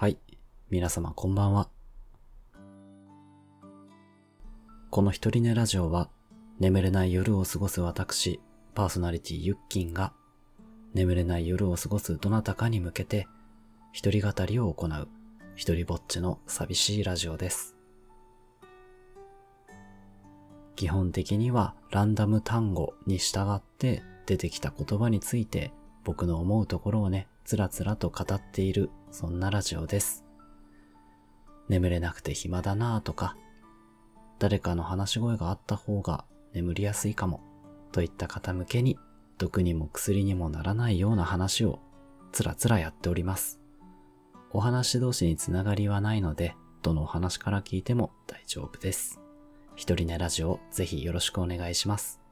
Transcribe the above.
はい。皆様こんばんは。この一人寝ラジオは、眠れない夜を過ごす私、パーソナリティユッキンが、眠れない夜を過ごすどなたかに向けて、一人語りを行う、一人ぼっちの寂しいラジオです。基本的にはランダム単語に従って出てきた言葉について僕の思うところをね、つらつらと語っている、そんなラジオです。眠れなくて暇だなぁとか、誰かの話し声があった方が眠りやすいかも、といった方向けに、毒にも薬にもならないような話をつらつらやっております。お話同士につながりはないので、どのお話から聞いても大丈夫です。一人寝ラジオぜひよろしくお願いします。